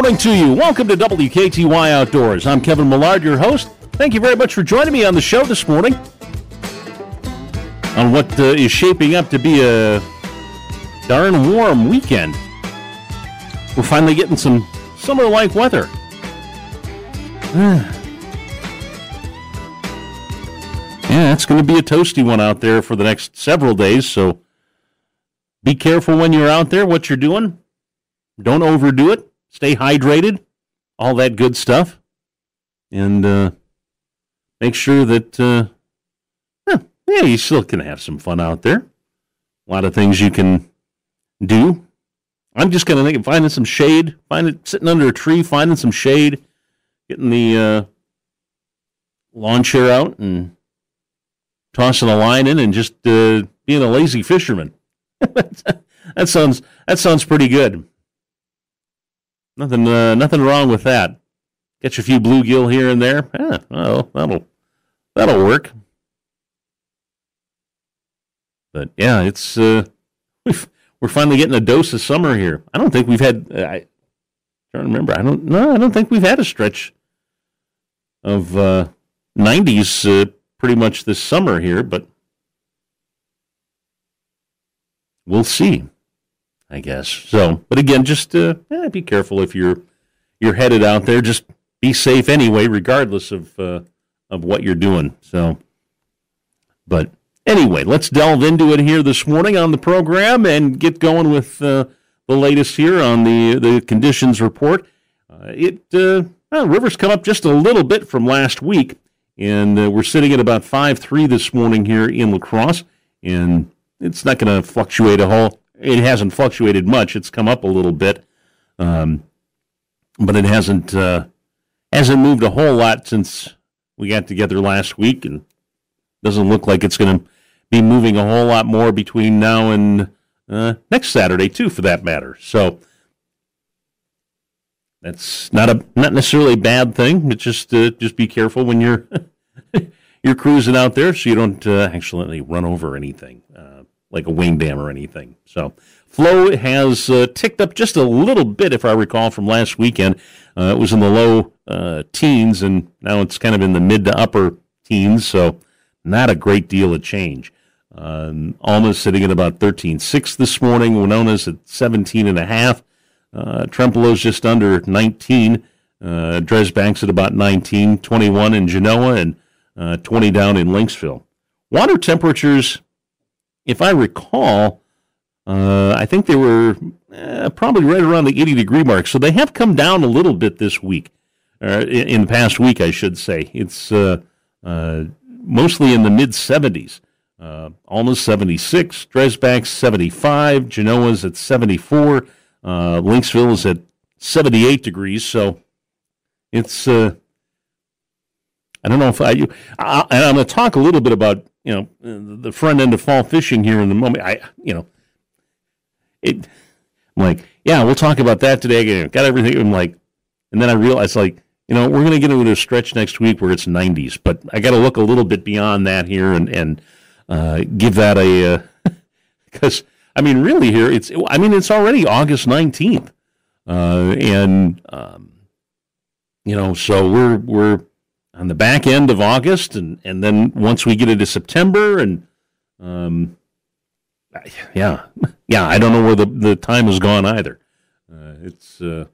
morning to you. Welcome to WKTY Outdoors. I'm Kevin Millard, your host. Thank you very much for joining me on the show this morning on what uh, is shaping up to be a darn warm weekend. We're finally getting some summer like weather. yeah, it's going to be a toasty one out there for the next several days, so be careful when you're out there, what you're doing. Don't overdo it. Stay hydrated, all that good stuff. And uh, make sure that, uh, yeah, you still can have some fun out there. A lot of things you can do. I'm just to think of finding some shade, finding sitting under a tree, finding some shade, getting the uh, lawn chair out and tossing a line in and just uh, being a lazy fisherman. that sounds that sounds pretty good. Nothing uh, nothing wrong with that. Catch a few bluegill here and there. Yeah, well, that'll that'll work. But yeah, it's uh, we're finally getting a dose of summer here. I don't think we've had. I to remember. I don't. No, I don't think we've had a stretch of uh, 90s uh, pretty much this summer here, but we'll see. I guess so. But again, just uh, be careful if you're you're headed out there. Just be safe anyway, regardless of uh, of what you're doing. So, but anyway, let's delve into it here this morning on the program and get going with uh, the latest here on the the conditions report. Uh, it uh, well, rivers come up just a little bit from last week, and uh, we're sitting at about five three this morning here in La Crosse, and it's not going to fluctuate a whole. It hasn't fluctuated much. It's come up a little bit, um, but it hasn't uh, hasn't moved a whole lot since we got together last week, and doesn't look like it's going to be moving a whole lot more between now and uh, next Saturday too, for that matter. So that's not a not necessarily a bad thing. It's just uh, just be careful when you're you're cruising out there, so you don't uh, accidentally run over anything uh, like a wing dam or anything. So flow has uh, ticked up just a little bit, if I recall, from last weekend. Uh, it was in the low uh, teens, and now it's kind of in the mid to upper teens. So not a great deal of change. Um, Alma's sitting at about 13.6 this morning. Winona's at 17 and a half. Uh, Trempealeau's just under 19. Uh, Dresbach's at about 19, 21 in Genoa, and uh, 20 down in Lynxville. Water temperatures, if I recall, uh, I think they were uh, probably right around the 80 degree mark. So they have come down a little bit this week, uh, in, the past week, I should say. It's uh, uh, mostly in the mid 70s. Uh, Alma's 76, Dresbach's 75, Genoa's at 74, uh, Lynxville is at 78 degrees. So it's I don't know if I, I and I'm going to talk a little bit about you know the front end of fall fishing here in the moment. I you know it. I'm like, yeah, we'll talk about that today. I got everything. I'm like, and then I realized like, you know, we're going to get into a stretch next week where it's 90s, but I got to look a little bit beyond that here and and uh, give that a because uh, I mean, really here it's I mean it's already August 19th, uh, and um, you know, so we're we're on the back end of August, and and then once we get into September, and um, yeah, yeah, I don't know where the the time has gone either. Uh, it's uh,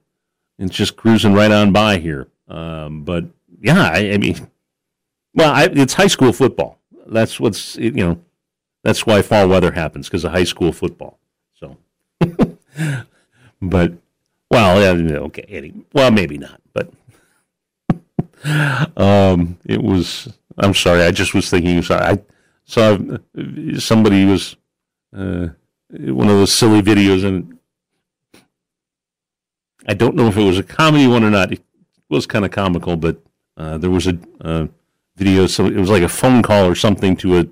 it's just cruising right on by here. Um, but yeah, I, I mean, well, I, it's high school football. That's what's you know, that's why fall weather happens because of high school football. So, but well, okay, well, maybe not, but um, it was. I'm sorry. I just was thinking. Sorry, I saw somebody was uh, one of those silly videos, and I don't know if it was a comedy one or not. It was kind of comical, but uh, there was a, a video. So it was like a phone call or something to a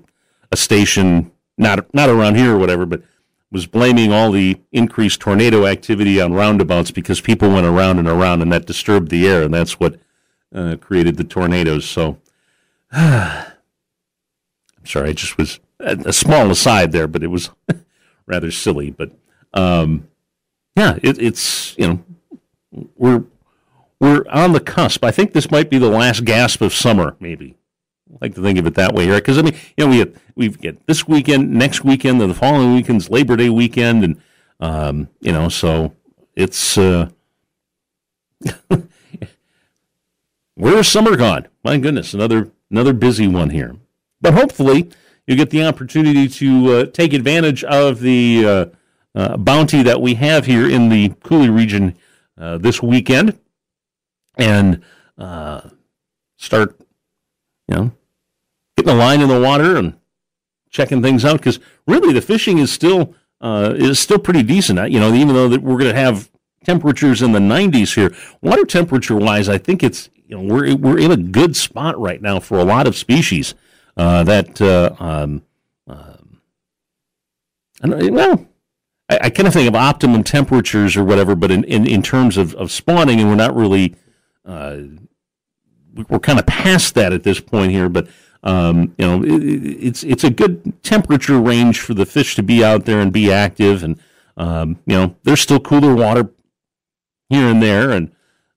a station, not not around here or whatever, but was blaming all the increased tornado activity on roundabouts because people went around and around, and that disturbed the air, and that's what uh, created the tornadoes. So, I'm sorry, I just was a, small aside there, but it was rather silly. But um, yeah, it, it's you know we're we're on the cusp. I think this might be the last gasp of summer, maybe. I like to think of it that way, right? Because I mean, you know, we get we get this weekend, next weekend, then the following weekend's Labor Day weekend, and um, you know, so it's uh, where's summer gone? My goodness, another another busy one here. But hopefully, you get the opportunity to uh, take advantage of the uh, uh, bounty that we have here in the Coulee region uh, this weekend, and uh, start, you know, getting a line in the water and checking things out. Because really, the fishing is still uh, is still pretty decent. You know, even though that we're going to have temperatures in the 90s here, water temperature wise, I think it's you know we're we're in a good spot right now for a lot of species uh, that uh, um, um, well. I, I kind of think of optimum temperatures or whatever, but in, in, in terms of, of spawning, and we're not really, uh, we're kind of past that at this point here. But um, you know, it, it's it's a good temperature range for the fish to be out there and be active, and um, you know, there's still cooler water here and there, and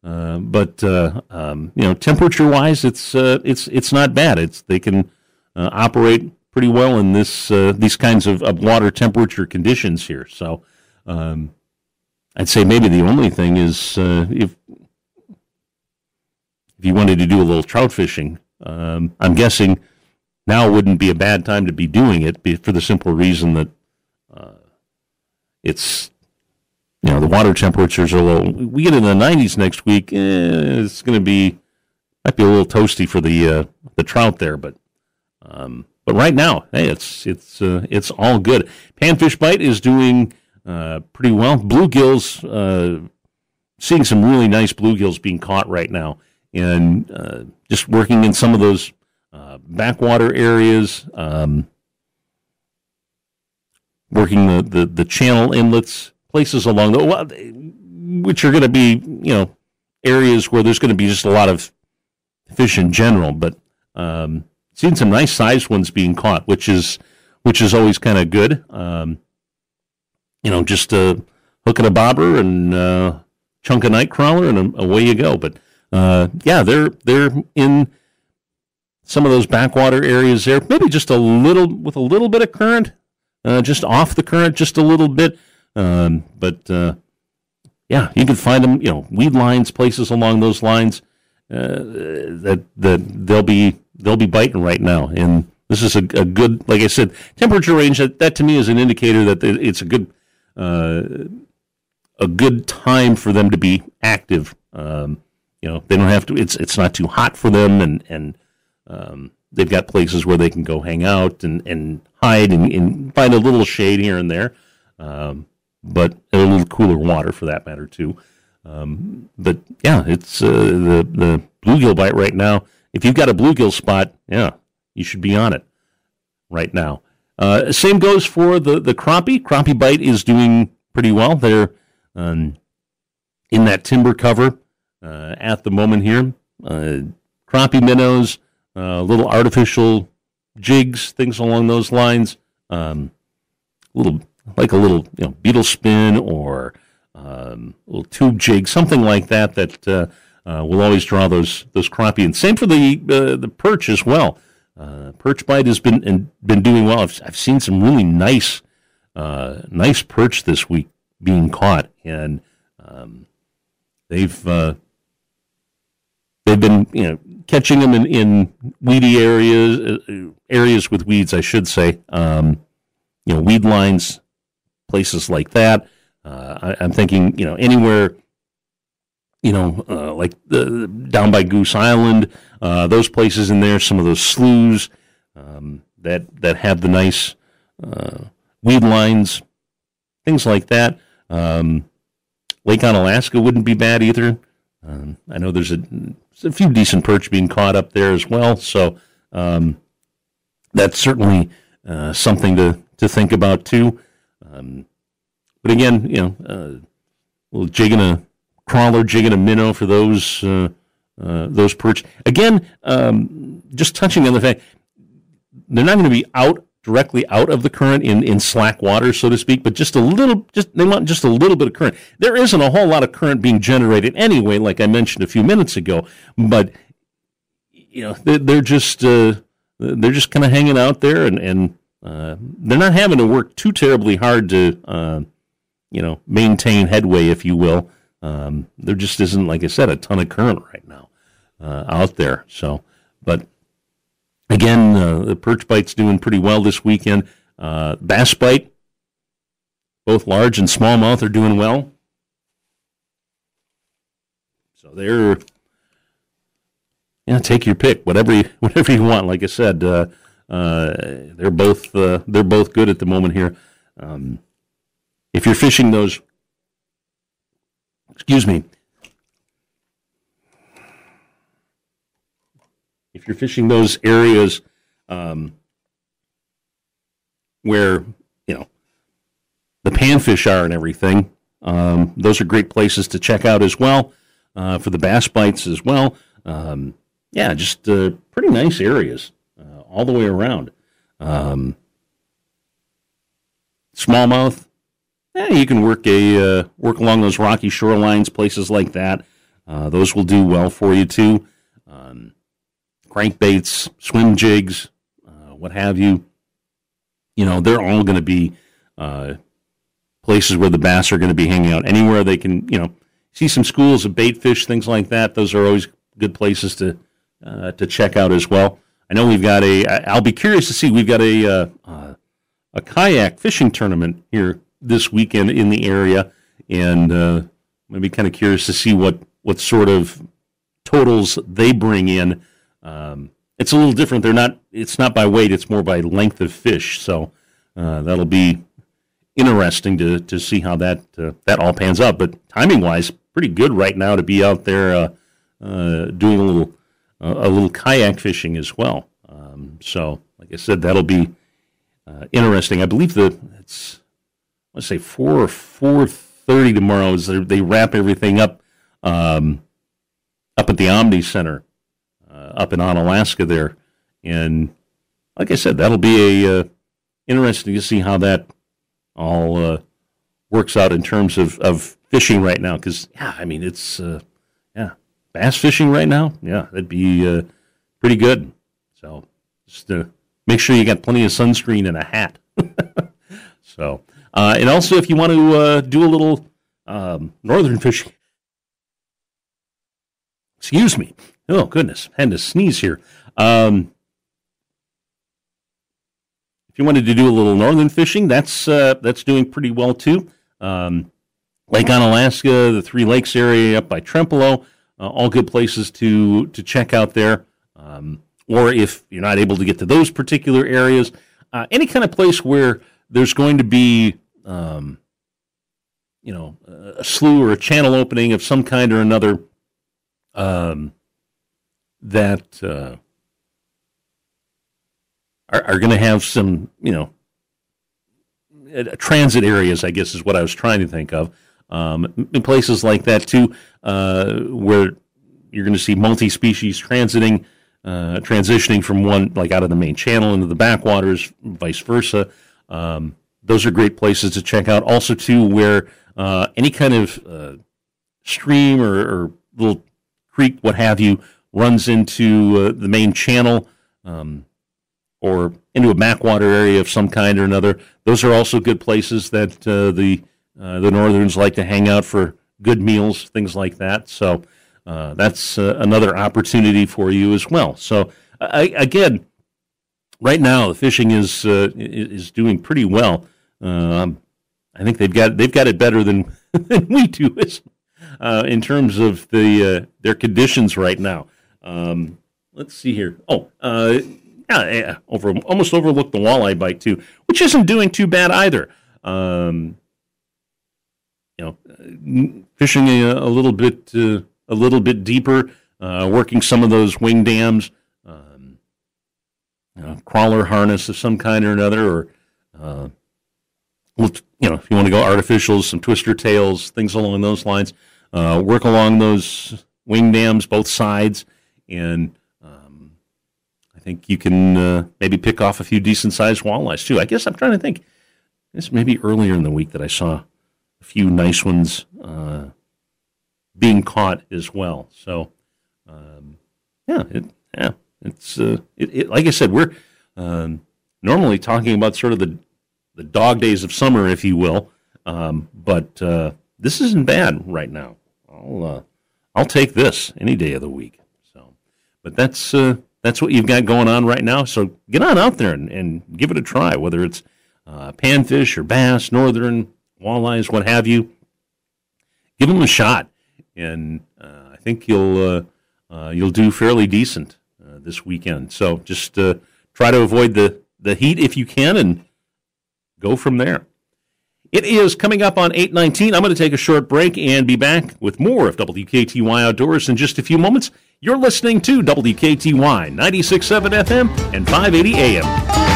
uh, but uh, um, you know, temperature wise, it's uh, it's it's not bad. It's they can uh, operate pretty well in this uh, these kinds of, of, water temperature conditions here. So um, I'd say maybe the only thing is if if you wanted to do a little trout fishing, um, I'm guessing now wouldn't be a bad time to be doing it for the simple reason that it's you know the water temperatures are low. We get in the 90s next week. Eh, it's going to be might be a little toasty for the uh, the trout there, but um, but right now, hey, it's it's uh, it's all good. Panfish bite is doing uh, pretty well. Bluegills, uh, seeing some really nice bluegills being caught right now, and uh, just working in some of those uh, backwater areas. Um, working the, the, the channel inlets places along the which are going to be you know areas where there's going to be just a lot of fish in general, but um, seen some nice sized ones being caught, which is which is always kind of good. Um, you know, just a hook and a bobber and uh, chunk of night crawler, and away you go. But uh, yeah, they're they're in some of those backwater areas there. Maybe just a little with a little bit of current, uh, just off the current, just a little bit. Um, but uh, yeah, you can find them, you know, weed lines, places along those lines uh, that that they'll be they'll be biting right now. And this is a, a, good, like I said, temperature range. That, that to me is an indicator that it's a good uh, a good time for them to be active. Um, you know, they don't have to. It's it's not too hot for them, and and um, they've got places where they can go hang out and, and hide and, and find a little shade here and there. Um, but a little cooler water for that matter too. Um, but yeah, it's uh, the the bluegill bite right now. If you've got a bluegill spot, yeah, you should be on it right now. Uh, same goes for the the crappie. Crappie bite is doing pretty well. They're um, in that timber cover uh, at the moment here. Uh, crappie minnows, uh, little artificial jigs, things along those lines. Um, little like a little you know beetle spin or um, a little tube jig, something like that that uh, uh, will always draw those those crappie. And same for the uh, the perch as well. Uh, perch bite has been been doing well. I've, I've seen some really nice uh, nice perch this week being caught, and um, they've uh, they've been you know catching them in, in weedy areas areas with weeds, I should say. Um, you know, weed lines places like that. Uh, I, am thinking, you know, anywhere, you know, uh, like the, down by Goose Island, uh, those places in there, some of those sloughs um, that that have the nice uh, weed lines, things like that. Um, Lake Onalaska wouldn't be bad either. Um, I know there's a, a, few decent perch being caught up there as well, so um, that's certainly uh, something to to think about too. Um, but again, you know, uh, little jigging a crawler, jig jigging a minnow for those uh, uh, those perch. Again, um, just touching on the fact they're not going to be out directly out of the current in, in slack water, so to speak, but just a little, just they want just a little bit of current. There isn't a whole lot of current being generated anyway, like I mentioned a few minutes ago, but you know they're, they're just uh, they're just kind of hanging out there, and and uh, they're not having to work too terribly hard to uh, you know maintain headway, if you will. Um, there just isn't, like I said, a ton of current right now uh, out there. So, but again, uh, the perch bite's doing pretty well this weekend. Uh, bass bite, both large and smallmouth, are doing well. So they're yeah, take your pick, whatever you whatever you want. Like I said, they're both uh, they're both good at the moment here. Um, if you're fishing those, excuse me, if you're fishing those areas um, where you know the panfish are and everything, um, those are great places to check out as well uh, for the bass bites as well. Um, yeah, just uh, pretty nice areas uh, all the way around. Um, smallmouth, yeah, you can work a uh, work along those rocky shorelines, places like that. Uh, those will do well for you too. Um, crankbaits, swim jigs, uh, what have you. You know, they're all going to be uh, places where the bass are going to be hanging out. Anywhere they can, you know, see some schools of bait fish, things like that. Those are always good places to uh, to check out as well. I know we've got a. I'll be curious to see. We've got a uh, uh, a kayak fishing tournament here this weekend in the area, and uh, I'm be kind of curious to see what what sort of totals they bring in. Um, it's a little different. They're not. It's not by weight. It's more by length of fish. So uh, that'll be interesting to to see how that uh, that all pans out. But timing wise, pretty good right now to be out there uh doing a little a little kayak fishing as well. Um, so, like I said, that'll be uh, interesting. I believe that it's let's say four or four thirty tomorrow. Is they wrap everything up um, up at the Omni Center uh, up in Onalaska there, and like I said, that'll be a uh, interesting to see how that all works out in terms of, of fishing right now. Because yeah, I mean it's uh, bass fishing right now, yeah, that'd be uh, pretty good. So just make sure you got plenty of sunscreen and a hat. so, uh, and also if you want to uh, do a little um, northern fishing, excuse me. Oh goodness, had to sneeze here. Um, if you wanted to do a little northern fishing, that's uh, that's doing pretty well too. Um, Lake Onalaska, the Three Lakes area up by Trempealeau, uh, all good places to to check out there. Um, or if you're not able to get to those particular areas, uh, any kind of place where there's going to be, um, you know, a slough or a channel opening of some kind or another um, that uh, are, are going to have some, you know, transit areas, I guess is what I was trying to think of um, in places like that too, uh, where you're going to see multi-species transiting, uh, transitioning from one like out of the main channel into the backwaters, vice versa. Um, those are great places to check out. Also, too, where uh, any kind of uh, stream or, or, little creek, what have you, runs into uh, the main channel. Um, or into a backwater area of some kind or another. Those are also good places that uh, the uh, the Northerns like to hang out for good meals, things like that. So uh, that's uh, another opportunity for you as well. So I, again, right now the fishing is uh, is doing pretty well. Um, I think they've got they've got it better than, than we do uh, in terms of the their conditions right now. Um, let's see here. Oh, yeah, yeah, over almost overlooked the walleye bite too, which isn't doing too bad either. Um, you know, fishing a, a little bit uh, a little bit deeper, uh, working some of those wing dams, um, you know, crawler harness of some kind or another, or uh, you know, if you want to go artificials, some twister tails, things along those lines. Uh, work along those wing dams, both sides, and um, I think you can uh, maybe pick off a few decent sized walleyes too. I guess I'm trying to think. It's maybe earlier in the week that I saw few nice ones uh, being caught as well. So, um, yeah, it, yeah, it's uh, it, it, like I said, we're um, normally talking about sort of the the dog days of summer, if you will, um, but uh, this isn't bad right now. I'll uh, I'll take this any day of the week. So, but that's uh, that's what you've got going on right now. So get on out there and, and give it a try, whether it's uh, panfish or bass, northern walleyes, what have you. Give them a shot, and uh, I think you'll uh, uh, you'll do fairly decent uh, this weekend. So just try to avoid the the heat if you can, and go from there. It is coming up on 819. I'm going to take a short break and be back with more of WKTY Outdoors in just a few moments. You're listening to WKTY 96.7 FM and 580 AM.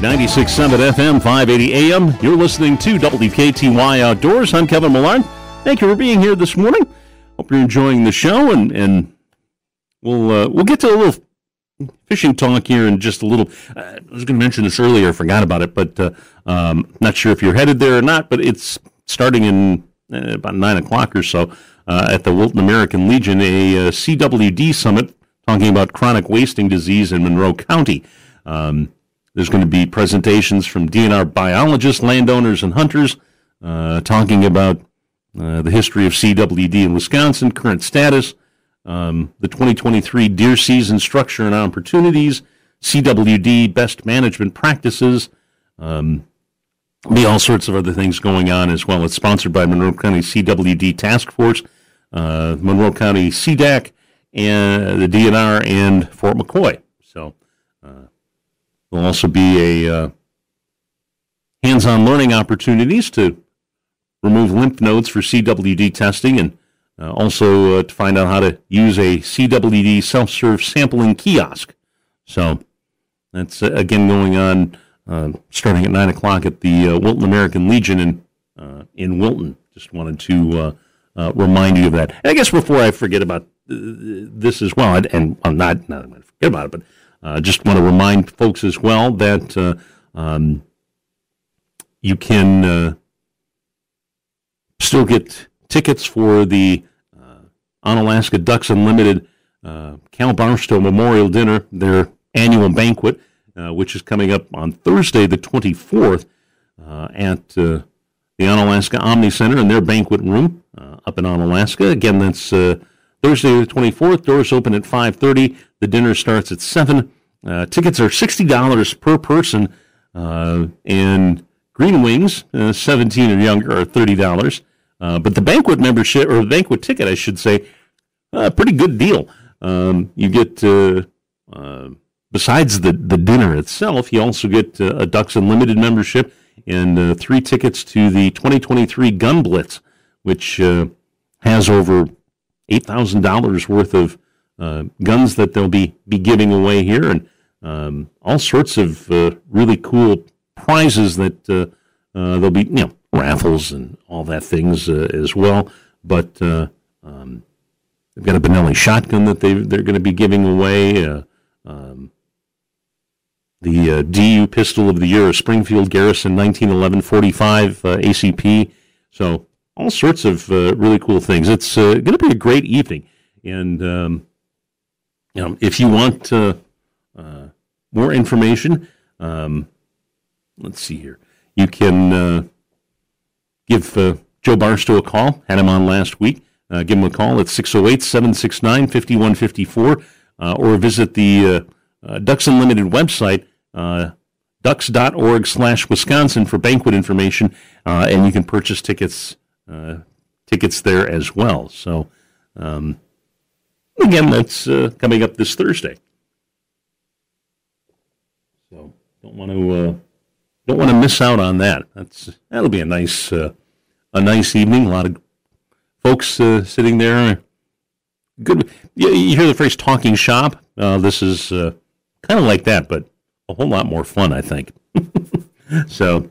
96.7 FM 580 AM. You're listening to WKTY Outdoors. I'm Kevin Millard. Thank you for being here this morning. Hope you're enjoying the show, and and we'll uh, we'll get to a little fishing talk here in just a little. Uh, I was going to mention this earlier, forgot about it, but uh, um, not sure if you're headed there or not. But it's starting in uh, about nine o'clock or so uh, at the Wilton American Legion, a uh, CWD summit talking about chronic wasting disease in Monroe County. Um, there's going to be presentations from DNR biologists, landowners, and hunters uh, talking about uh, the history of CWD in Wisconsin, current status, um, the 2023 deer season structure and opportunities, CWD best management practices, um, be all sorts of other things going on as well. It's sponsored by Monroe County CWD Task Force, uh, Monroe County CDAC, and the DNR, and Fort McCoy. There'll also be a uh, hands-on learning opportunities to remove lymph nodes for CWD testing and uh, also uh, to find out how to use a CWD self-serve sampling kiosk. So that's uh, again going on uh, starting at nine o'clock at the uh, Wilton American Legion in in Wilton. Just wanted to remind you of that. And I guess before I forget about this as well, and I'm not not going to forget about it, but uh, just want to remind folks as well that uh, um, you can uh, still get tickets for the uh, Onalaska Ducks Unlimited uh, Cal Barstow Memorial Dinner, their annual banquet, uh, which is coming up on Thursday, the 24th, at the Onalaska Omni Center in their banquet room up in Onalaska. Again, that's Thursday the 24th. Doors open at 5:30. The dinner starts at 7. Uh, tickets are $60 per person, uh, and Green Wings, uh, 17 or younger, are $30. Uh, but the banquet membership, or banquet ticket, I should say, a pretty good deal. Um, you get, uh, uh, besides the, the dinner itself, you also get a Ducks Unlimited membership and three tickets to the 2023 Gun Blitz, which has over $8,000 worth of uh, guns that they'll be, be giving away here and um, all sorts of uh, really cool prizes that uh, uh, there'll be, you know, raffles and all that things uh, as well. But um, they've got a Benelli shotgun that they they're going to be giving away. Um, the DU Pistol of the Year, Springfield Garrison 1911 45 ACP. So all sorts of uh, really cool things. It's uh, going to be a great evening, and um, you know, if you want uh, more information, um, let's see here. You can uh, give uh, Joe Barstow a call. Had him on last week. give him a call at 608 769 5154 or visit the Ducks Unlimited website ducks.org slash Wisconsin for banquet information, uh, and you can purchase tickets uh, tickets there as well. So, um, again, that's uh, coming up this Thursday. So, don't want to uh, don't want to miss out on that. That's that'll be a nice uh, a nice evening. A lot of folks sitting there. Good. You, you, hear the phrase "talking shop." this is kind of like that, but a whole lot more fun, I think. so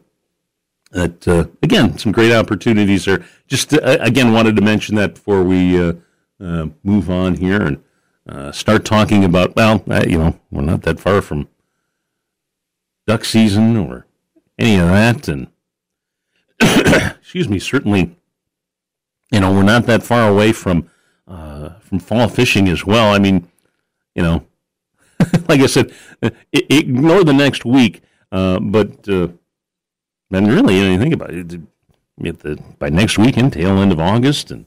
that uh, again, some great opportunities there. Just uh, again, wanted to mention that before we uh, uh move on here and uh, start talking about. Well, uh, you know, we're not that far from duck season or any of that, and excuse me, certainly, you know, we're not that far away from from fall fishing as well. I mean, you know, like I said, ignore the next week, but and really, you, know, you think about it, the, by next weekend, tail end of August, and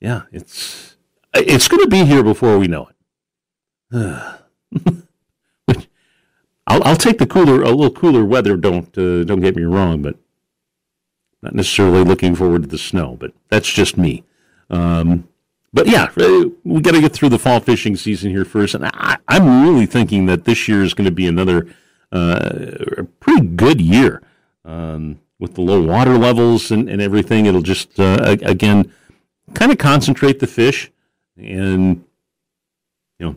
yeah, it's it's going to be here before we know it. I'll, I'll take the cooler, a little cooler weather. Don't uh, don't get me wrong, but not necessarily looking forward to the snow. But that's just me. Um, but yeah, uh, we got to get through the fall fishing season here first, and I, am really thinking that this year is going to be another uh, pretty good year um, with the low water levels and, and everything. It'll just, uh, again, kind of concentrate the fish. And, you know,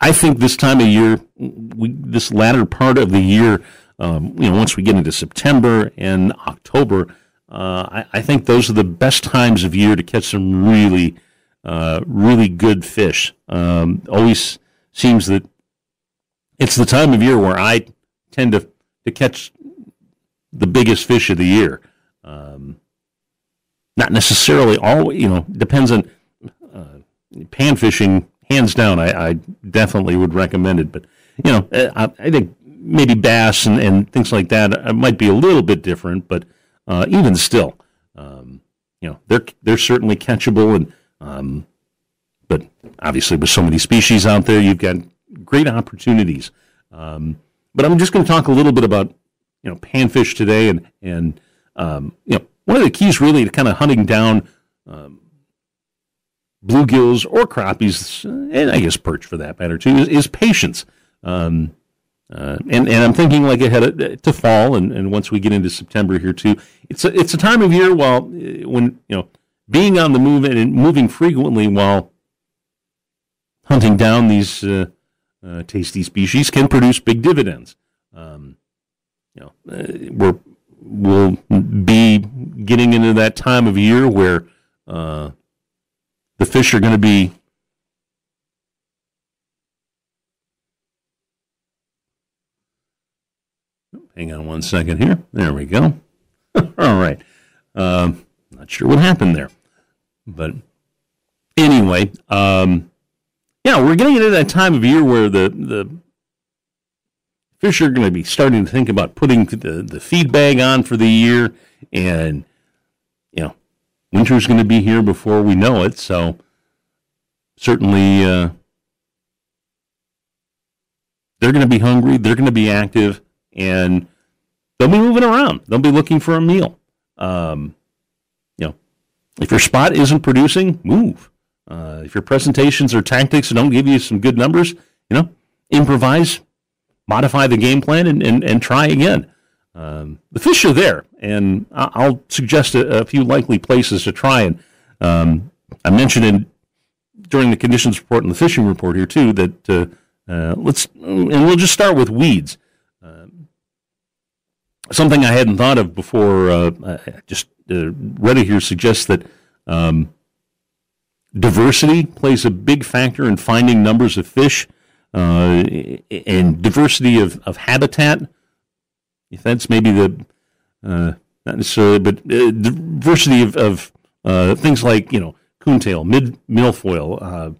I think this time of year, we, this latter part of the year, um, you know, once we get into September and October, uh, I, I, think those are the best times of year to catch some really, uh, really good fish. Um, always seems that it's the time of year where I tend to, to catch the biggest fish of the year. Um, not necessarily all, you know, depends on uh, pan fishing. Hands down, I, I, definitely would recommend it. But you know, uh, I, I think maybe bass and, and, things like that uh, might be a little bit different. But uh, even still, um, you know, they're they're certainly catchable. And um, but obviously, with so many species out there, you've got great opportunities. Um, but I'm just going to talk a little bit about you know panfish today, and and um, you know one of the keys really to kind of hunting down um, bluegills or crappies, and I guess perch for that matter too, is, is patience. Um, uh, and and I'm thinking like ahead to fall, and, and once we get into September here too, it's a, it's a time of year while when you know being on the move and moving frequently while hunting down these uh, uh, tasty species can produce big dividends. Um, you know, uh, we're we'll be getting into that time of year where uh, the fish are going to be hang on one second here. There we go. All right. Um, not sure what happened there. But anyway um, yeah we're getting into that time of year where the the fish are going to be starting to think about putting the, the feed bag on for the year. And, you know, winter's going to be here before we know it. So certainly uh, they're going to be hungry, they're going to be active, and they'll be moving around. They'll be looking for a meal. Um, you know, if your spot isn't producing, move. Uh, if your presentations or tactics don't give you some good numbers, you know, improvise, modify the game plan and, and, and try again. Um, the fish are there, and I'll suggest a, a, few likely places to try. And um, I mentioned in during the conditions report and the fishing report here too that uh, uh, let's and we'll just start with weeds. Uh, something I hadn't thought of before. Uh, just uh, here suggests that um, diversity plays a big factor in finding numbers of fish uh, and diversity of, of habitat. If that's maybe the uh, not necessarily, but uh, diversity of, of uh, things like you know coontail, mid milfoil, uh,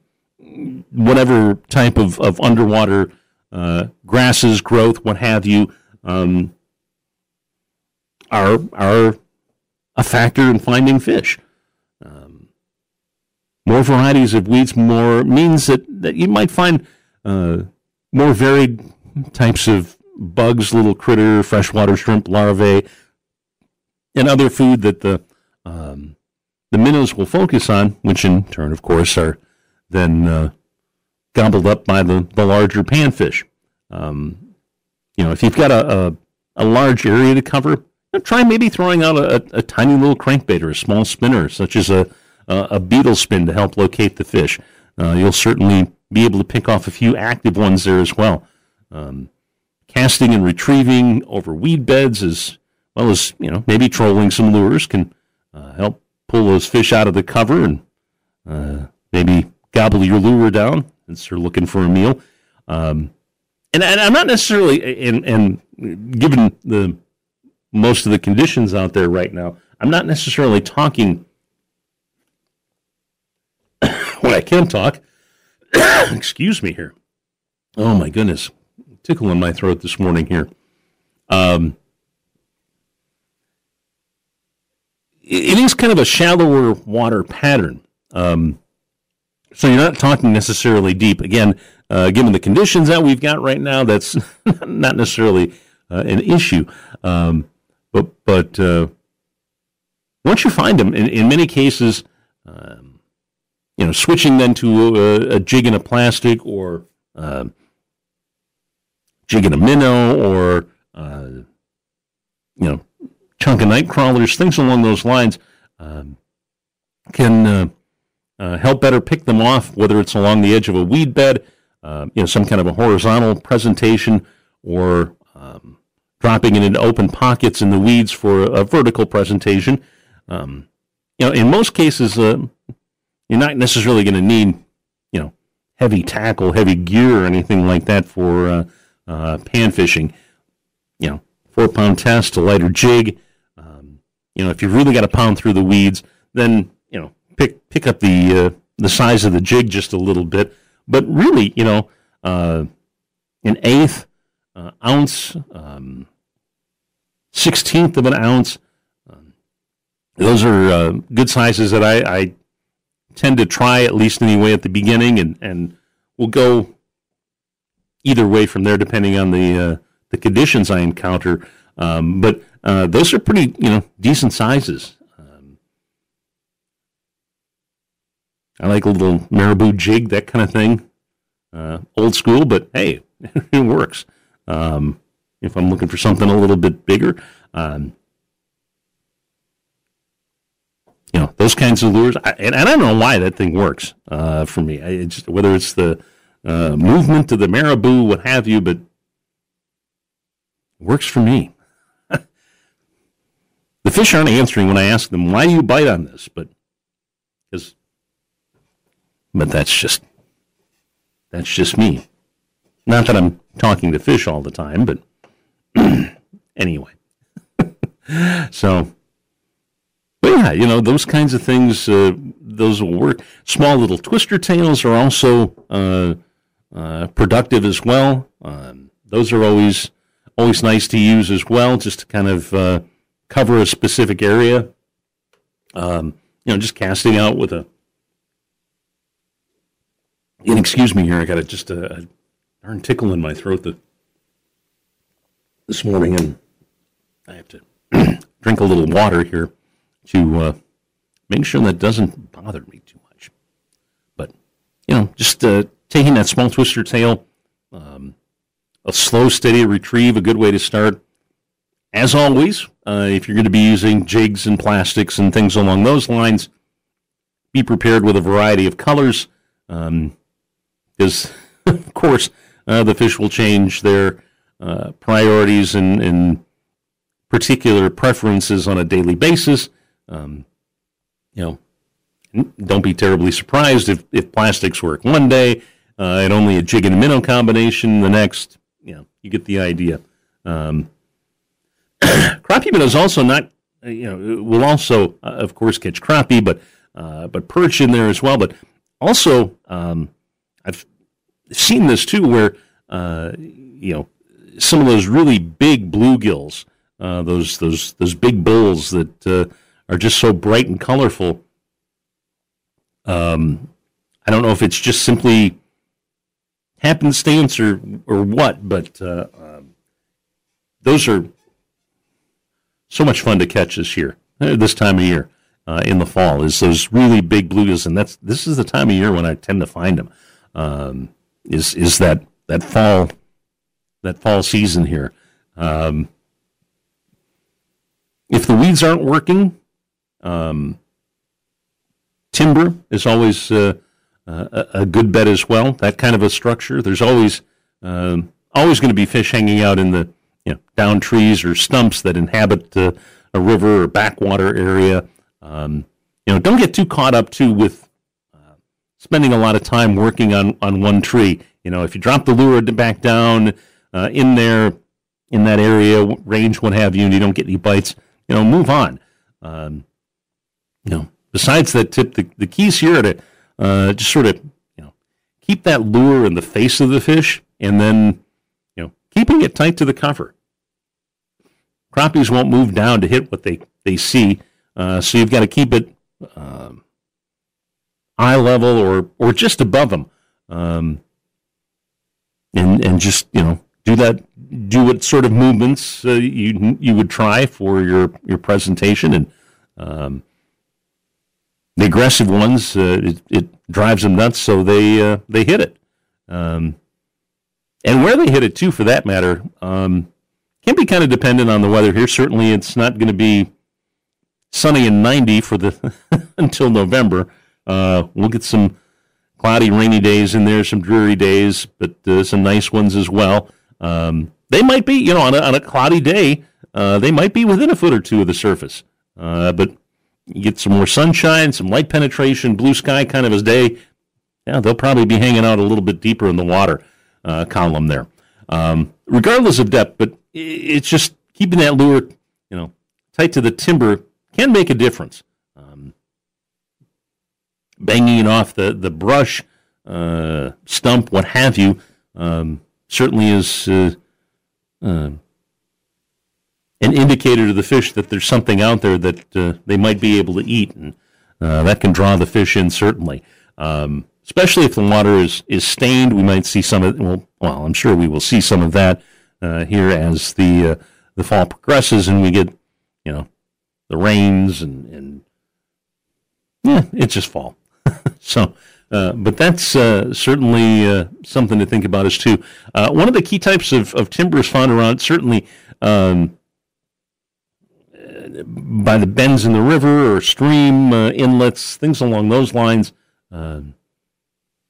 whatever type of, of underwater uh, grasses, growth, what have you, um, are are a factor in finding fish. Um, more varieties of weeds, more means that, that you might find uh, more varied types of bugs, little critter, freshwater shrimp larvae, and other food that the um, the minnows will focus on, which in turn, of course, are then uh, gobbled up by the, the larger panfish. Um, you know, if you've got a, a, a large area to cover, try maybe throwing out a, a, a, tiny little crankbait or a small spinner, such as a, a, beetle spin to help locate the fish. Uh, you'll certainly be able to pick off a few active ones there as well. Um, casting and retrieving over weed beds as well as you know maybe trolling some lures can uh, help pull those fish out of the cover and uh, maybe gobble your lure down since they're looking for a meal. Um, and, and, I'm not necessarily, and, and given the most of the conditions out there right now, I'm not necessarily talking when I can talk. excuse me here. Oh my goodness, tickle in my throat this morning here. Um, it is kind of a shallower water pattern. Um, so you're not talking necessarily deep. Again, uh, given the conditions that we've got right now, that's not necessarily uh, an issue. Um, but but uh, once you find them, in, in many cases, um, you know, switching then to a, a, jig in a plastic or uh, jig in a minnow or uh, you know, chunk of night crawlers, things along those lines, um, can uh, uh, help better pick them off, whether it's along the edge of a weed bed, uh, you know, some kind of a horizontal presentation, or um, dropping it into open pockets in the weeds for a, vertical presentation. Um, you know, in most cases, uh, you're not necessarily going to need, you know, heavy tackle, heavy gear, or anything like that for uh, uh, pan fishing. You know, four pound test, a lighter jig. Um, you know, if you've really got to pound through the weeds, then you know, pick pick up the uh, the size of the jig just a little bit, but really, you know, uh, an eighth uh, ounce, um, sixteenth of an ounce. Um, those are uh, good sizes that I, I, tend to try at least anyway at the beginning, and and we'll go either way from there depending on the uh, the conditions I encounter. Um, but uh, those are pretty you know decent sizes. I like a little marabou jig, that kind of thing. Uh, old school, but hey, it works. Um, if I'm looking for something a little bit bigger, um, you know, those kinds of lures. I, and, and, I don't know why that thing works uh, for me. I, it's, whether it's the uh, movement of the marabou, what have you, but works for me. the fish aren't answering when I ask them, why do you bite on this? But because but that's just that's just me. Not that I'm talking to fish all the time, but anyway. so, but yeah, you know those kinds of things. Uh, those will work. Small little twister tails are also uh, uh, productive as well. Um, those are always always nice to use as well, just to kind of uh, cover a specific area. Um, you know, just casting out with a and excuse me here, I got a, just a, a darn tickle in my throat the, this morning, and I have to drink a little water here to uh, make sure that doesn't bother me too much. But, you know, just uh, taking that small twister tail, um, a slow, steady retrieve, a good way to start. As always, uh, if you're going to be using jigs and plastics and things along those lines, be prepared with a variety of colors. Um, because of course uh, the fish will change their uh, priorities and, and, particular preferences on a daily basis. Um, you know, don't be terribly surprised if, if plastics work one day uh, and only a jig and a minnow combination the next. You know, you get the idea. Um, crappie minnows also not, uh, you know, will also, uh, of course, catch crappie, but uh, but perch in there as well. But also, um, I've seen this too, where uh, you know some of those really big bluegills, uh, those those those big bulls that are just so bright and colorful. Um, I don't know if it's just simply happenstance or or what, but uh, um, those are so much fun to catch this year, uh, this time of year. Uh, in the fall is those really big bluegills, and that's this is the time of year when I tend to find them. Um, is is that that fall that fall season here. Um, if the weeds aren't working, um, timber is always uh, a, a, good bet as well. That kind of a structure. There's always um, always going to be fish hanging out in the you know down trees or stumps that inhabit uh, a river or backwater area. Um, you know, don't get too caught up too with uh, spending a lot of time working on on one tree. You know, if you drop the lure back down uh, in there in that area range, what have you, and you don't get any bites, you know, move on. Um, you know, besides that tip, the, the keys here are to uh, just sort of you know keep that lure in the face of the fish, and then you know keeping it tight to the cover. Crappies won't move down to hit what they they see, uh, so you've got to keep it um, eye level or or just above them, um, and and just you know do that do what sort of movements uh, you you would try for your your presentation and um, the aggressive ones uh, it, it, drives them nuts so they uh, they hit it. Um, and where they hit it too for that matter um, can be kind of dependent on the weather here. Certainly it's not going to be sunny and 90 for the until November. Uh, we'll get some cloudy rainy days in there some dreary days but uh, some nice ones as well. Um, they might be, you know, on a, on a cloudy day, uh, they might be within a foot or two of the surface. Uh, but get some more sunshine, some light penetration, blue sky kind of as day. Yeah, they'll probably be hanging out a little bit deeper in the water uh, column there. Um, regardless of depth, but it's just keeping that lure, you know, tight to the timber can make a difference. Um, banging it off the the brush, uh, stump, what have you. Um, certainly is uh, uh, an indicator to the fish that there's something out there that uh, they might be able to eat, and uh, that can draw the fish in certainly. Um, especially if the water is, is stained, we might see some of well, well, I'm sure we will see some of that uh, here as the uh, the fall progresses, and we get you know the rains and and yeah, it's just fall. so uh, but that's uh, certainly uh, something to think about as too. Uh, one of the key types of, of timbers found around certainly um, by the bends in the river or stream uh, inlets, things along those lines. Um,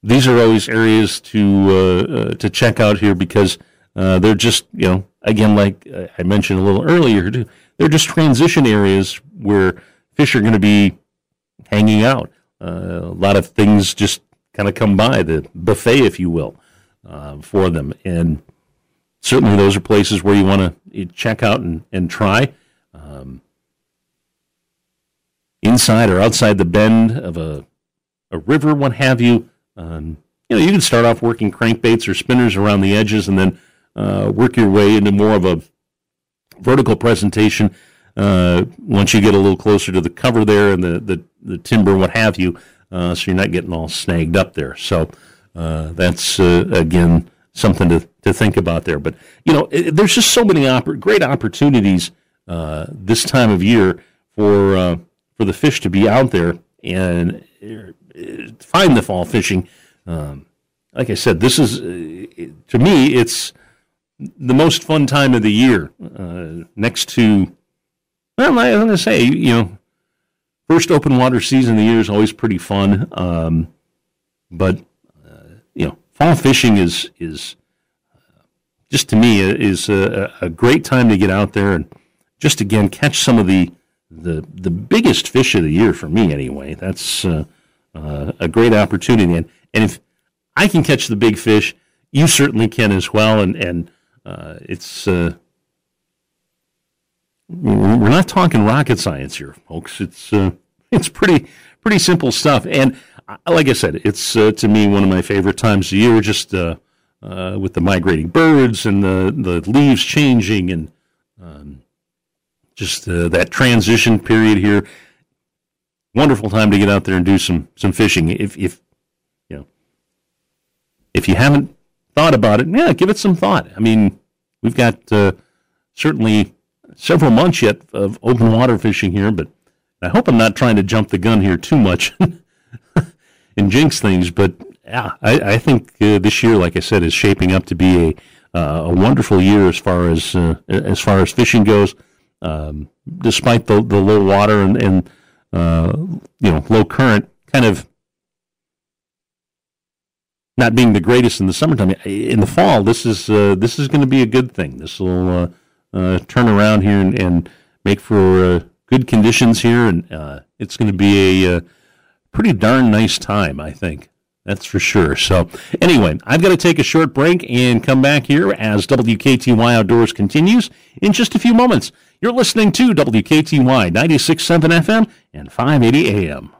these are always areas to to check out here because they're just you know again like I mentioned a little earlier, they're just transition areas where fish are going to be hanging out. Uh, a lot of things just kind of come by the buffet, if you will, uh, for them. And certainly, those are places where you want to check out and, and try. Um, inside or outside the bend of a, a river, what have you. Um, you know, you can start off working crankbaits or spinners around the edges, and then uh, work your way into more of a vertical presentation uh, once you get a little closer to the cover there and the, the, the timber, what have you, uh, so you're not getting all snagged up there. So uh, that's, uh, again, something to, to think about there. But, you know, it, there's just so many great opportunities uh, this time of year for, for the fish to be out there and find the fall fishing. Um, like I said, this is, to me, it's the most fun time of the year next to well, I'm going to say, you know, first open water season of the year is always pretty fun. Um, but, uh, you know, fall fishing is, is uh, just to me, is a, a, great time to get out there and just again catch some of the, the, the biggest fish of the year for me anyway. That's uh, uh a great opportunity. And, and if I can catch the big fish, you certainly can as well. And, and uh, it's, uh, we're not talking rocket science here, folks. It's uh, it's pretty pretty simple stuff. And uh, like I said, it's to me one of my favorite times of year. Just with the migrating birds and the the leaves changing and um, just uh, that transition period here. Wonderful time to get out there and do some some fishing. If if you know if you haven't thought about it, yeah, give it some thought. I mean, we've got certainly several months yet of open water fishing here, but I hope I'm not trying to jump the gun here too much and jinx things. But yeah, I, I think uh, this year, like I said, is shaping up to be a uh, a wonderful year as far as uh, as far as fishing goes. Um, despite the the low water and, and uh, you know low current, kind of not being the greatest in the summertime. In the fall, this is uh, this is going to be a good thing. This will uh, uh, turn around here and, and make for uh, good conditions here, and uh, it's going to be a uh, pretty darn nice time, I think. That's for sure. So, anyway, I've got to take a short break and come back here as WKTY Outdoors continues in just a few moments. You're listening to WKTY 96.7 FM and 580 AM.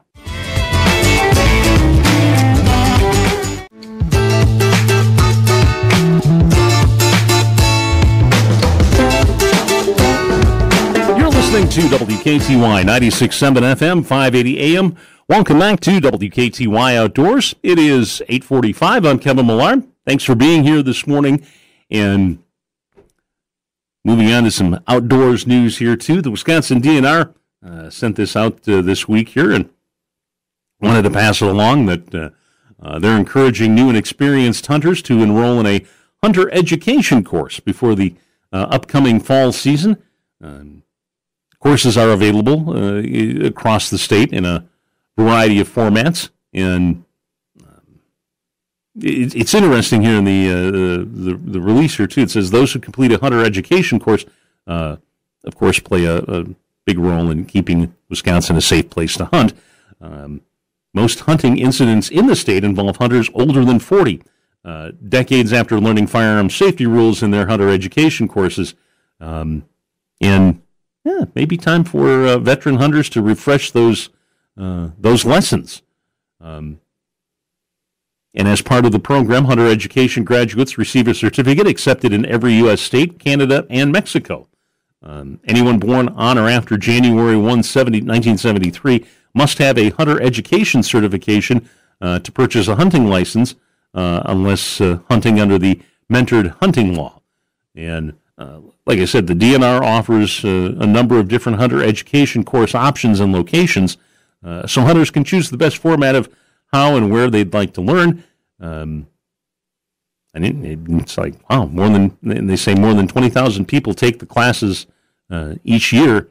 You're listening to WKTY 96.7 FM, 580 AM. Welcome back to WKTY Outdoors. It is 845. I'm Kevin Millard. Thanks for being here this morning. And moving on to some outdoors news here, too. The Wisconsin DNR uh, sent this out uh, this week here and wanted to pass it along that uh, uh they're encouraging new and experienced hunters to enroll in a hunter education course before the uh, upcoming fall season. Um, Courses are available uh, across the state in a variety of formats, and um, it, it's interesting here in the, uh, the, the release here too. It says those who complete a hunter education course, uh, of course, play a, a, big role in keeping Wisconsin a safe place to hunt. Um, most hunting incidents in the state involve hunters older than 40. Uh, decades after learning firearm safety rules in their hunter education courses. Um, and yeah, maybe time for uh, veteran hunters to refresh those uh, those lessons. Um, and as part of the program, hunter education graduates receive a certificate accepted in every U.S. state, Canada, and Mexico. Um, anyone born on or after January 1, 1973 must have a hunter education certification uh, to purchase a hunting license, uh, unless uh, hunting under the mentored hunting law. And uh, like I said, the DNR offers uh, a number of different hunter education course options and locations, uh, so hunters can choose the best format of how and where they'd like to learn. Um, and it, it's like wow, more than they say more than twenty thousand people take the classes uh, each year,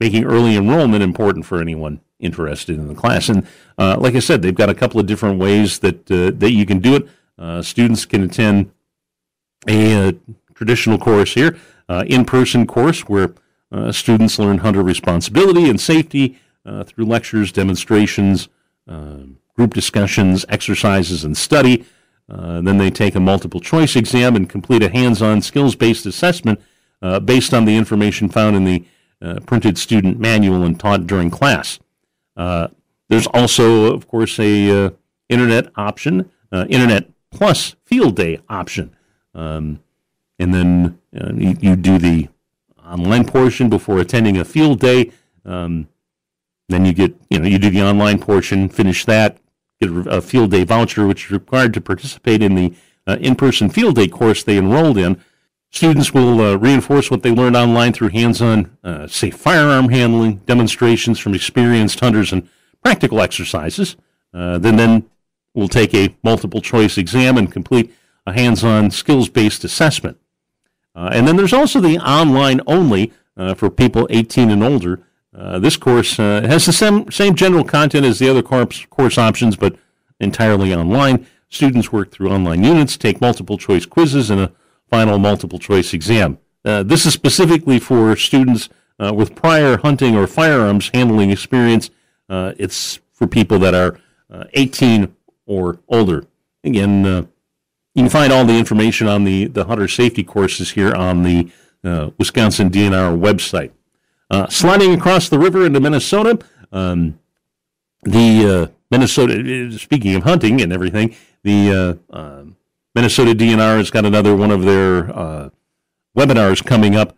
making early enrollment important for anyone interested in the class. And uh, like I said, they've got a couple of different ways that uh, that you can do it. students can attend a traditional course here, uh, in person course where uh, students learn hunter responsibility and safety uh, through lectures, demonstrations, um, group discussions, exercises, and study. Uh, then they take a multiple choice exam and complete a hands on skills based assessment uh, based on the information found in the printed student manual and taught during class. there's also, of course, a internet option, internet plus field day option. Um, and then uh, you, you, do the online portion before attending a field day. Um, then you get, you know, you do the online portion, finish that, get a field day voucher, which is required to participate in the uh, in-person field day course they enrolled in. Students will uh, reinforce what they learned online through hands-on uh, firearm handling, demonstrations from experienced hunters, and practical exercises. Uh, then, then we'll take a multiple choice exam and complete a hands-on skills-based assessment. Uh, and then there's also the online only uh, for people 18 and older. Uh, this course uh, has the same, same general content as the other course, course options, but entirely online. Students work through online units, take multiple choice quizzes, and a final multiple choice exam. Uh, this is specifically for students uh, with prior hunting or firearms handling experience. it's for people that are 18 or older. Again, you can find all the information on the, the hunter safety courses here on the uh, Wisconsin DNR website. Uh, sliding across the river into Minnesota, um, the uh, Minnesota, uh, speaking of hunting and everything, the uh, um, Minnesota DNR has got another one of their uh, webinars coming up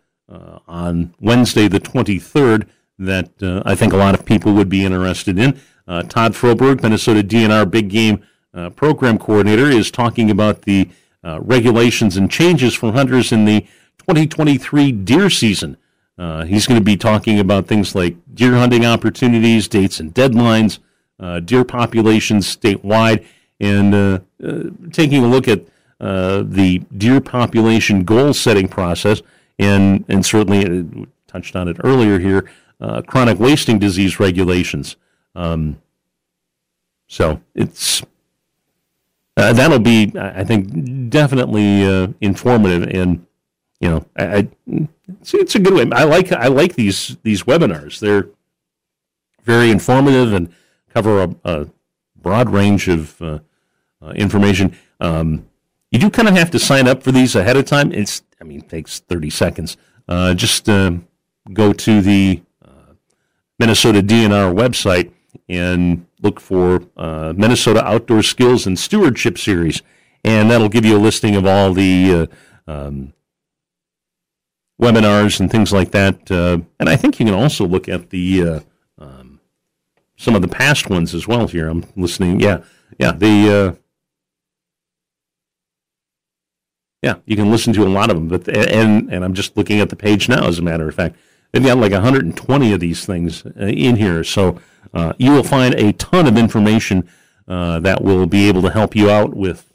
on Wednesday, the 23rd, that I think a lot of people would be interested in. Todd Froberg, Minnesota DNR Big Game uh, program coordinator, is talking about the uh, regulations and changes for hunters in the 2023 deer season. Uh, he's going to be talking about things like deer hunting opportunities, dates and deadlines, uh, deer populations statewide, and uh, uh, taking a look at the deer population goal setting process, and and certainly touched on it earlier here, chronic wasting disease regulations. Um, so it's uh, that'll be, I think, definitely uh, informative, and you know, I, I it's, it's, a good way. I like I like these these webinars. They're very informative and cover a, a broad range of uh, uh, information. Um, you do kind of have to sign up for these ahead of time. It's, I mean, it takes 30 seconds. Uh, just um, go to the uh, Minnesota DNR website and look for uh, Minnesota Outdoor Skills and Stewardship Series, and that'll give you a listing of all the uh, um, webinars and things like that. Uh, and I think you can also look at the uh, um, some of the past ones as well. Here, I'm listening. Yeah, yeah. The uh, yeah, you can listen to a lot of them. But and and I'm just looking at the page now. As a matter of fact, they've got like 120 of these things uh, in here. So uh, you will find a ton of information uh, that will be able to help you out with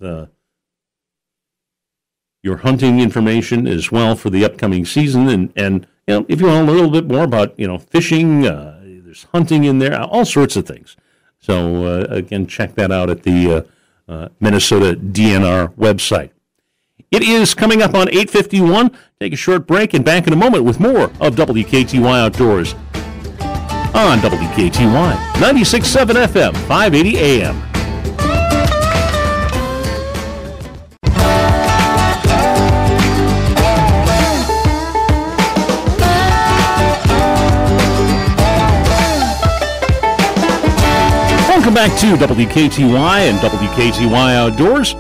your hunting information as well for the upcoming season. And and you know if you want a little bit more about you know fishing, uh, there's hunting in there, all sorts of things. So uh, again, check that out at the Minnesota DNR website. It is coming up on 851. Take a short break and back in a moment with more of WKTY Outdoors on WKTY 96.7 FM, 580 AM. Welcome back to WKTY and WKTY Outdoors.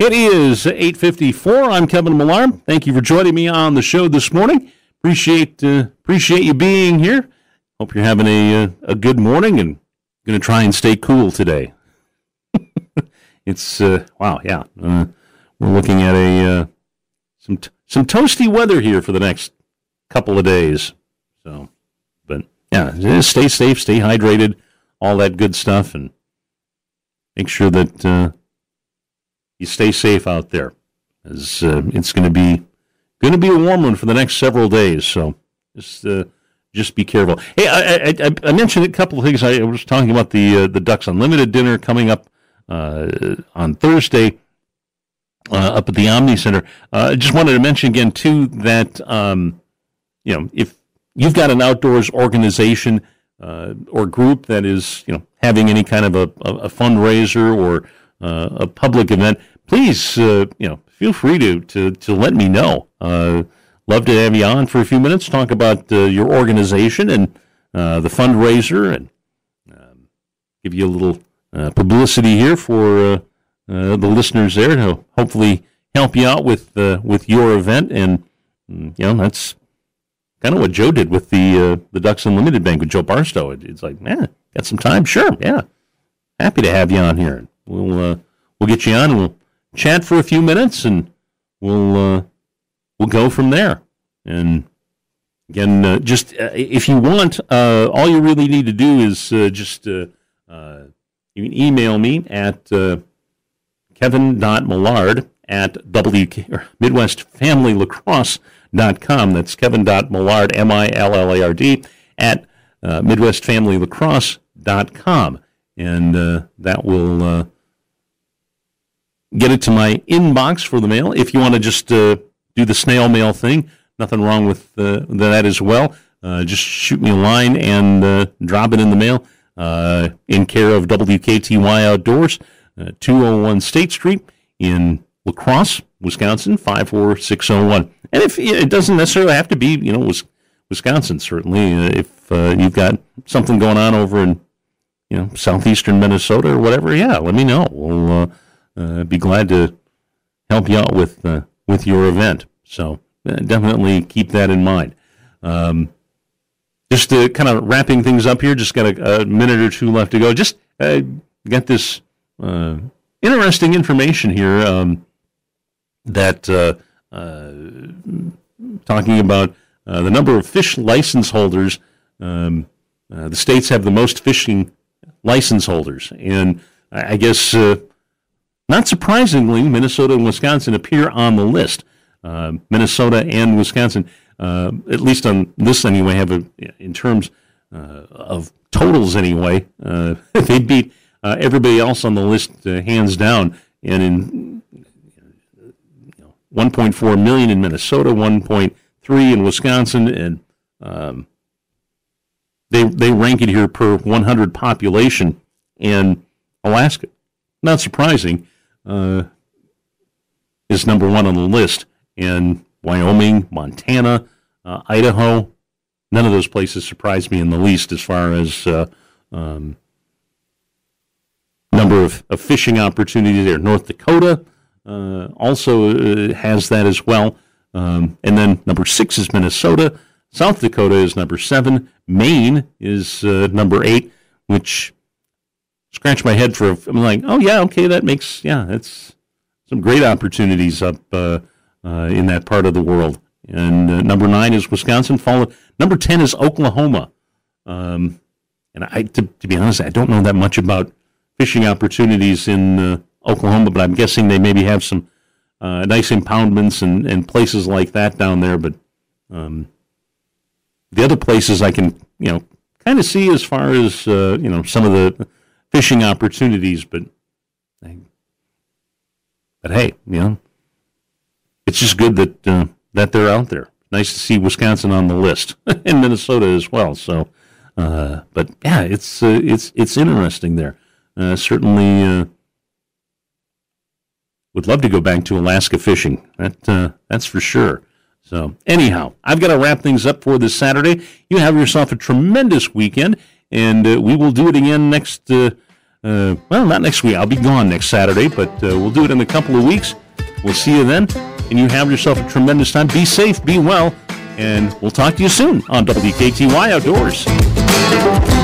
It is 8:54. I'm Kevin Millard. Thank you for joining me on the show this morning. Appreciate uh, appreciate you being here. Hope you're having a uh, a good morning and going to try and stay cool today. it's uh, wow, yeah. Uh, we're looking at a uh, some t- some toasty weather here for the next couple of days. So, but yeah, stay safe, stay hydrated, all that good stuff, and make sure that uh, you stay safe out there, as uh, it's going to be going to be a warm one for the next several days. So just uh, just be careful. Hey, I, I, I, mentioned a couple of things. I was talking about the uh, the Ducks Unlimited dinner coming up uh, on Thursday. Uh, up at the Omni Center. I just wanted to mention again too that um, you know if you've got an outdoors organization or group that is you know having any kind of a, a fundraiser or a public event, please, uh, you know, feel free to, to, to let me know. Uh, love to have you on for a few minutes, talk about uh, your organization and uh, the fundraiser, and um, give you a little uh, publicity here for uh, the listeners there to hopefully help you out with with your event. And mm, you know, that's kind of what Joe did with the the Ducks Unlimited Bank with Joe Barstow. It, it's like, man, got some time? Sure, yeah, happy to have you on here. We'll we'll get you on. We'll chat for a few minutes, and we'll uh, we'll go from there. And again, uh, just uh, if you want, uh, all you really need to do is uh, just uh, you can email me at kevin.millard at WK, or MidwestFamilyLacrosse.com. That's kevin.millard, M-I-L-L-A-R-D, at uh, MidwestFamilyLacrosse.com. And that will get it to my inbox for the mail. If you want to just uh, do the snail mail thing, nothing wrong with uh, that as well. Uh, just shoot me a line and uh, drop it in the mail uh, in care of WKTY Outdoors, uh, 201 State Street in La Crosse, Wisconsin, 54601. And if it doesn't necessarily have to be, you know, Wisconsin, certainly. if you've got something going on over in, you know, southeastern Minnesota or whatever, yeah, let me know. We'll uh, be glad to help you out with uh, with your event. So uh, definitely keep that in mind. Um, just to kind of wrapping things up here, just got a, a minute or two left to go. Just uh, got this uh, interesting information here um, that uh, talking about the number of fish license holders. Um, the states have the most fishing license holders, and I guess not surprisingly, Minnesota and Wisconsin appear on the list. Uh, Minnesota and Wisconsin, uh, at least on this anyway, have a in terms uh, of totals anyway. Uh, they beat uh, everybody else on the list uh, hands down. and in 1.4 million in Minnesota, 1.3 in Wisconsin, and um, they they rank it here per 100 population, in Alaska, not surprising, uh, is number one on the list, and Wyoming, Montana, uh, Idaho, none of those places surprise me in the least as far as uh, um, number of, of, fishing opportunities there. North Dakota also uh, has that as well. Um, and then number six is Minnesota. South Dakota is number seven. Maine is uh, number eight, which scratch my head for. I'm like, oh yeah, okay, that makes yeah, that's some great opportunities up uh, uh, in that part of the world. And uh, number nine is Wisconsin. Followed number ten is Oklahoma. Um, and I, to, to, be honest, I don't know that much about fishing opportunities in uh, Oklahoma, but I'm guessing they maybe have some uh, nice impoundments and, and places like that down there. But um, the other places I can, you know, kind of see as far as uh, you know some of the fishing opportunities, but but hey, you know, it's just good that uh, that they're out there. Nice to see Wisconsin on the list and Minnesota as well. So, uh, but yeah, it's uh, it's it's interesting there. Uh, certainly, would love to go back to Alaska fishing. That uh, that's for sure. So, anyhow, I've got to wrap things up for this Saturday. You have yourself a tremendous weekend, and we will do it again next. Uh, well, not next week. I'll be gone next Saturday, but uh, we'll do it in a couple of weeks. We'll see you then, and you have yourself a tremendous time. Be safe, be well, and we'll talk to you soon on WKTY Outdoors.